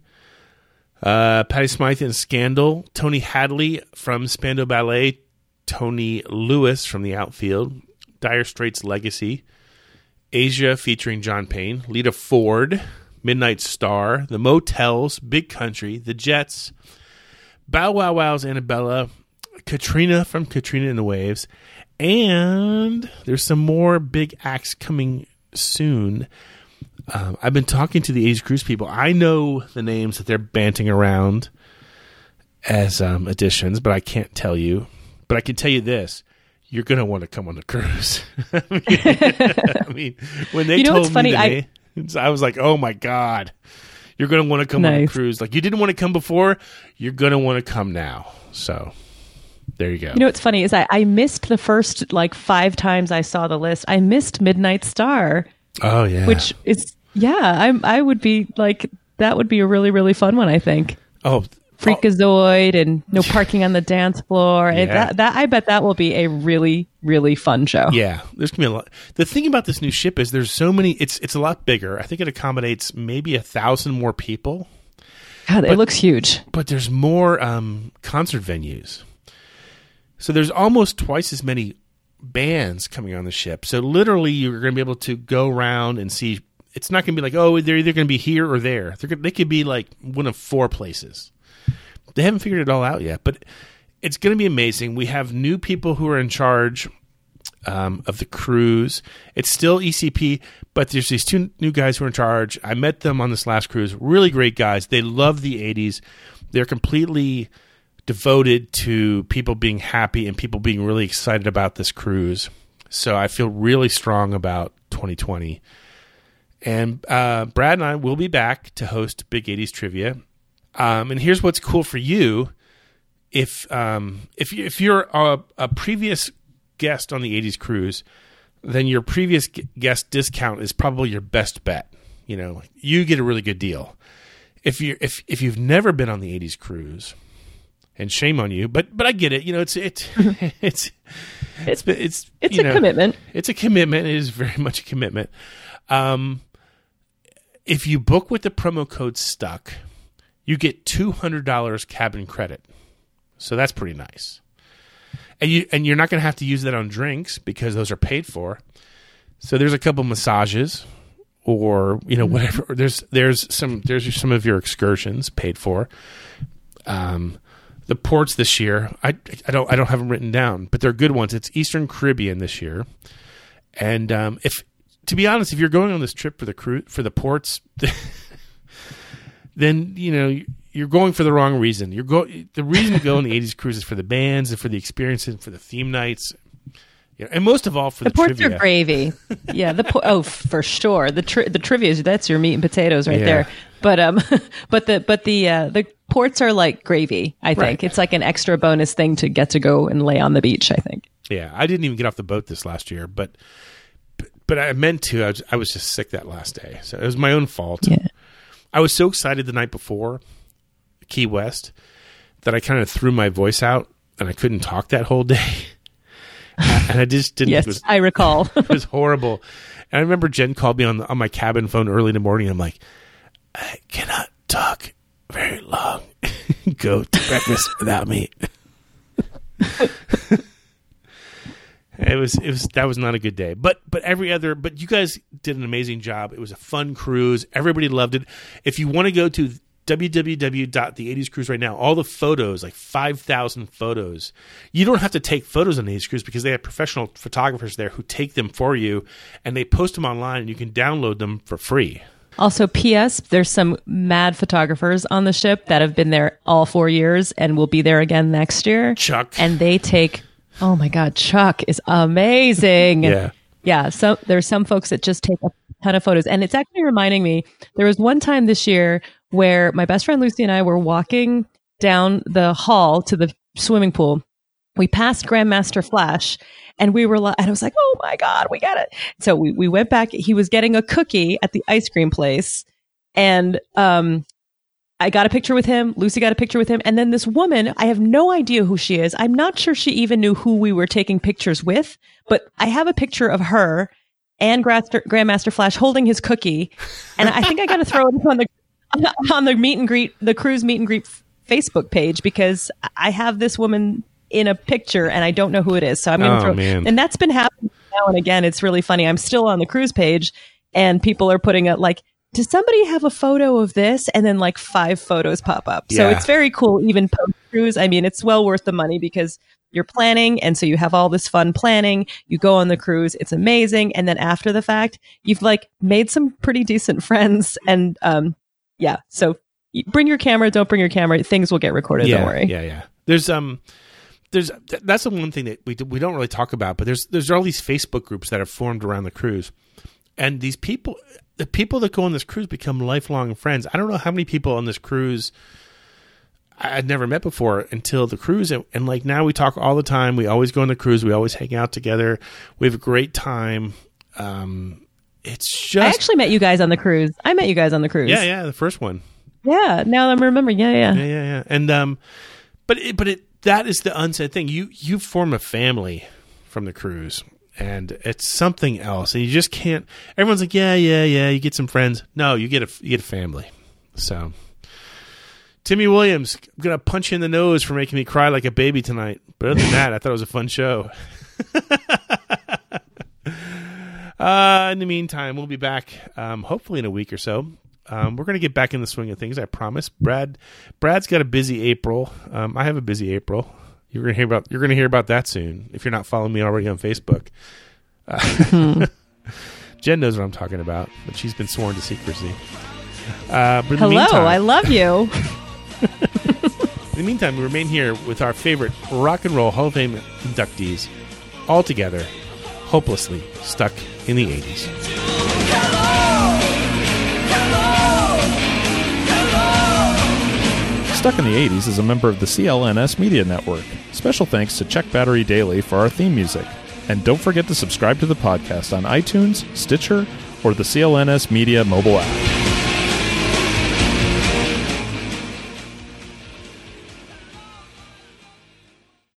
[SPEAKER 6] uh, Patty Smyth and Scandal, Tony Hadley from Spandau Ballet, Tony Lewis from the outfield, Dire Straits Legacy, Asia featuring John Payne, Lita Ford, Midnight Star, The Motels, Big Country, The Jets, Bow Wow Wow's Annabella, Katrina from Katrina and the Waves, and there's some more big acts coming soon. Um, I've been talking to the 80s Cruise people. I know the names that they're banting around as um, additions, but I can't tell you. But I can tell you this: you're going to want to come on the cruise. I, mean, I mean, when they
[SPEAKER 7] You know
[SPEAKER 6] told me
[SPEAKER 7] I-
[SPEAKER 6] I was like, "Oh my god!" You're going to want to come on the cruise. Like you didn't want to come before, you're going to want to come now. So there you go.
[SPEAKER 7] You know what's funny is I, I missed the first like five times I saw the list. I missed Midnight Star,
[SPEAKER 6] oh yeah.
[SPEAKER 7] which is yeah. I I would be like that would be a really really fun one. I think
[SPEAKER 6] oh
[SPEAKER 7] Freakazoid and no parking on the dance floor.
[SPEAKER 6] Yeah.
[SPEAKER 7] That that I bet that will be a really really fun show.
[SPEAKER 6] Yeah, there's gonna be a lot. The thing about this new ship is there's so many. It's it's a lot bigger. I think it accommodates maybe a thousand more people,
[SPEAKER 7] God, it looks huge.
[SPEAKER 6] but there's more um, concert venues. So there's almost twice as many bands coming on the ship. So literally, you're going to be able to go around and see. It's not going to be like, oh, they're either going to be here or there. They're, they could be like one of four places. They haven't figured it all out yet, but it's going to be amazing. We have new people who are in charge um, of the cruise. It's still ECP, but there's these two new guys who are in charge. I met them on this last cruise. Really great guys. They love the 80s. They're completely devoted to people being happy and people being really excited about this cruise. So I feel really strong about 2020. And uh, Brad and I will be back to host Big 80s Trivia. Um, and here's what's cool for you if um, if you, if you're a, a previous guest on the 80s cruise, then your previous guest discount is probably your best bet. You know, you get a really good deal. If you if if you've never been on the 80s cruise, and shame on you, but but I get it. You know, it's it's it's it's it's
[SPEAKER 7] It's
[SPEAKER 6] you
[SPEAKER 7] a
[SPEAKER 6] know,
[SPEAKER 7] commitment.
[SPEAKER 6] It's a commitment. It is very much a commitment. Um, if you book with the promo code stuck, you get two hundred dollars cabin credit. So that's pretty nice. And you and you're not going to have to use that on drinks because those are paid for. So there's a couple massages or you know whatever there's there's some there's some of your excursions paid for. Um the ports this year, I I don't I don't have them written down, but they're good ones. It's Eastern Caribbean this year. And um if to be honest, if you're going on this trip for the cru- for the ports, then you know you're going for the wrong reason. You're go the reason to go on the '80s cruise is for the bands and for the experiences, and for the theme nights, you know, and most of all for the,
[SPEAKER 7] The ports
[SPEAKER 6] trivia.
[SPEAKER 7] are gravy. Yeah, the po- oh for sure. The tri- the trivia is that's your meat and potatoes right
[SPEAKER 6] Yeah.
[SPEAKER 7] there. But um, but the but the uh, the ports are like gravy. I think
[SPEAKER 6] Right.
[SPEAKER 7] it's like an extra bonus thing to get to go and lay on the beach. I think.
[SPEAKER 6] Yeah, I didn't even get off the boat this last year, but but, I meant to. I was, I was just sick that last day, so it was my own fault.
[SPEAKER 7] Yeah.
[SPEAKER 6] I was so excited the night before Key West that I kind of threw my voice out and I couldn't talk that whole day. and I just didn't.
[SPEAKER 7] Yes,
[SPEAKER 6] was,
[SPEAKER 7] I recall.
[SPEAKER 6] it was horrible. And I remember Jen called me on on my cabin phone early in the morning. I'm like, I cannot talk very long. Go to breakfast without me. It was it was that was not a good day. But but every other but you guys did an amazing job. It was a fun cruise. Everybody loved it. If you want to go to www.the80s cruise right now all the photos like 5000 photos you don't have to take photos on the 80s cruise because they have professional photographers there who take them for you and they post them online and you can download them for free
[SPEAKER 7] Also, P.S. There's some mad photographers on the ship that have been there all four years and will be there again next year.
[SPEAKER 6] Chuck.
[SPEAKER 7] And they take, oh my God, Chuck is amazing.
[SPEAKER 6] Yeah.
[SPEAKER 7] Yeah. So there's some folks that just take a ton of photos. And it's actually reminding me there was one time this year where my best friend Lucy and I were walking down the hall to the swimming pool. We passed Grandmaster Flash and we were like, and I was like, oh my God, we got it. So we, we went back. He was getting a cookie at the ice cream place. And um, I got a picture with him. Lucy got a picture with him. And then this woman, I have no idea who she is. I'm not sure she even knew who we were taking pictures with, but I have a picture of her and Grandmaster, Grandmaster Flash holding his cookie. And I think I got to throw it on the on the meet and greet, the cruise meet and greet Facebook page because I have this woman in a picture and I don't know who it is. So I'm going to
[SPEAKER 6] Oh,
[SPEAKER 7] throw
[SPEAKER 6] man.
[SPEAKER 7] And that's been happening now and again. It's really funny. I'm still on the cruise page and people are putting it like, does somebody have a photo of this? And then like five photos pop up. So
[SPEAKER 6] Yeah.
[SPEAKER 7] it's very cool, even post cruise. I mean, it's well worth the money because you're planning. And so you have all this fun planning. You go on the cruise. It's amazing. And then after the fact, you've like made some pretty decent friends. And, um, yeah. So bring your camera. Don't bring your camera. Things will get recorded.
[SPEAKER 6] yeah,
[SPEAKER 7] Don't worry.
[SPEAKER 6] Yeah, yeah. There's um, there's that's the one thing that we we don't really talk about. But there's there's all these Facebook groups that have formed around the cruise, and these people, the people that go on this cruise become lifelong friends. I don't know how many people on this cruise I'd never met before until the cruise, and, and like now we talk all the time. We always go on the cruise. We always hang out together. We have a great time. Um, it's just
[SPEAKER 7] I actually met you guys on the cruise. I met you guys on the cruise.
[SPEAKER 6] yeah, yeah, the first one.
[SPEAKER 7] Yeah. Now I'm remembering. Yeah. Yeah.
[SPEAKER 6] yeah, yeah, yeah. And um, but it, but it that is the unsaid thing. You you form a family from the cruise, and it's something else. And you just can't. Everyone's like, yeah, yeah, yeah. You get some friends. No, you get a you get a family. So. Timmy Williams, I'm gonna punch you in the nose for making me cry like a baby tonight. But other than that, I thought it was a fun show. uh, in the meantime, we'll be back um, hopefully in a week or so. Um, we're gonna get back in the swing of things. I promise. Brad, Brad's got a busy April. Um, I have a busy April. You're gonna hear about you're gonna hear about that soon if you're not following me already on Facebook. Uh, Jen knows what I'm talking about, but she's been sworn to secrecy. Uh, but in the
[SPEAKER 7] Hello.
[SPEAKER 6] meantime-
[SPEAKER 7] I love you.
[SPEAKER 6] in the meantime, we remain here with our favorite Rock and Roll Hall of Fame inductees, all together, hopelessly stuck in the 80s.
[SPEAKER 14] Stuck in the 80s is a member of the CLNS Media Network. Special thanks to Check Battery Daily for our theme music. And don't forget to subscribe to the podcast on iTunes, Stitcher, or the CLNS Media mobile app.